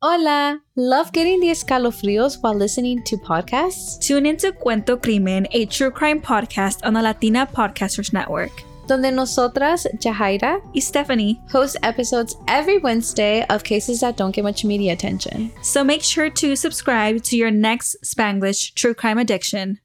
Hola! Love getting the escalofríos while listening to podcasts? Tune into Cuento Crimen, a true crime podcast on the Latina Podcasters Network. Donde nosotras, Jahaira y Stephanie, host episodes every Wednesday of cases that don't get much media attention. So make sure to subscribe to your next Spanglish true crime addiction.